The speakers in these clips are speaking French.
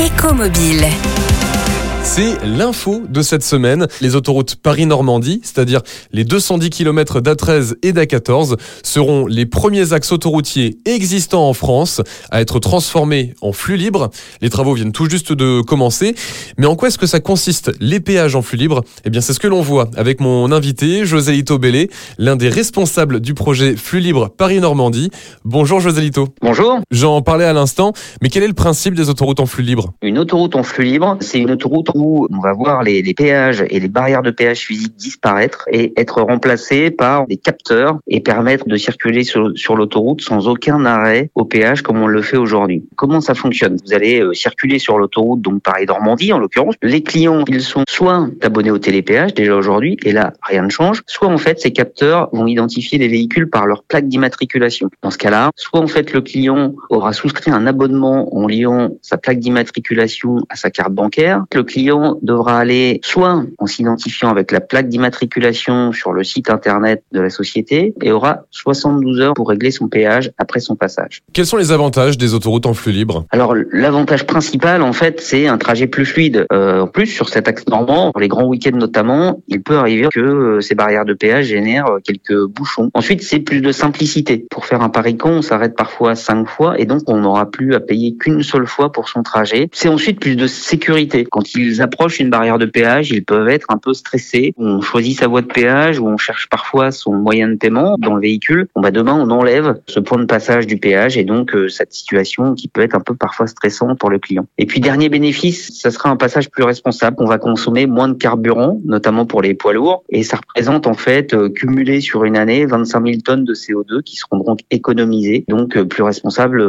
Écomobile. C'est l'info de cette semaine. Les autoroutes Paris-Normandie, c'est-à-dire les 210 km d'A13 et d'A14, seront les premiers axes autoroutiers existants en France à être transformés en flux libre. Les travaux viennent tout juste de commencer. Mais en quoi est-ce que ça consiste, les péages en flux libre? Eh bien, c'est ce que l'on voit avec mon invité, José Lito Bellé, l'un des responsables du projet Flux libre Paris-Normandie. Bonjour José Lito. Bonjour. J'en parlais à l'instant, mais quel est le principe des autoroutes en flux libre? Une autoroute en flux libre, c'est une autoroute on va voir les, péages et les barrières de péage physiques disparaître et être remplacés par des capteurs et permettre de circuler sur, l'autoroute sans aucun arrêt au péage comme on le fait aujourd'hui. Comment ça fonctionne? Vous allez euh, circuler sur l'autoroute, donc Paris-Normandie en l'occurrence. Les clients, ils sont soit abonnés au télépéage déjà aujourd'hui, et là rien ne change, soit en fait ces capteurs vont identifier les véhicules par leur plaque d'immatriculation. Dans ce cas-là, soit en fait le client aura souscrit un abonnement en liant sa plaque d'immatriculation à sa carte bancaire. Devra aller soit en s'identifiant avec la plaque d'immatriculation sur le site internet de la société et aura 72 heures pour régler son péage après son passage. Quels sont les avantages des autoroutes en flux libre? Alors l'avantage principal en fait c'est un trajet plus fluide. Euh, en plus sur cet axe normand, pour les grands week-ends notamment, il peut arriver que euh, ces barrières de péage génèrent quelques bouchons. Ensuite c'est plus de simplicité. Pour faire un Paris-Con on s'arrête parfois cinq fois et donc on n'aura plus à payer qu'une seule fois pour son trajet. C'est ensuite plus de sécurité. Quand ils approchent une barrière de péage, ils peuvent être un peu stressés. On choisit sa voie de péage ou on cherche parfois son moyen de paiement dans le véhicule. Bon bah demain on enlève ce point de passage du péage et donc euh, cette situation qui peut être un peu parfois stressante pour le client. Et puis dernier bénéfice, ça sera un passage plus responsable. On va consommer moins de carburant, notamment pour les poids lourds, et ça représente en fait euh, cumulé sur une année 25 000 tonnes de CO2 qui seront donc économisées, donc euh, plus responsables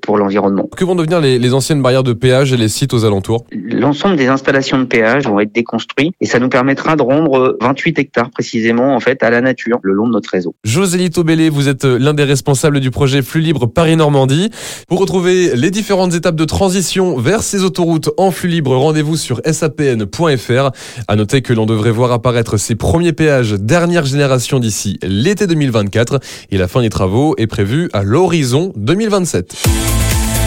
pour l'environnement. Que vont devenir les, les anciennes barrières de péage et les sites aux alentours? L'ensemble des installations de péage vont être déconstruits et ça nous permettra de rendre 28 hectares précisément en fait à la nature le long de notre réseau. José Lito Bellé, vous êtes l'un des responsables du projet Flux Libre Paris-Normandie. Pour retrouver les différentes étapes de transition vers ces autoroutes en flux libre, rendez-vous sur sapn.fr. À noter que l'on devrait voir apparaître ces premiers péages dernière génération d'ici l'été 2024 et la fin des travaux est prévue à l'horizon 2027.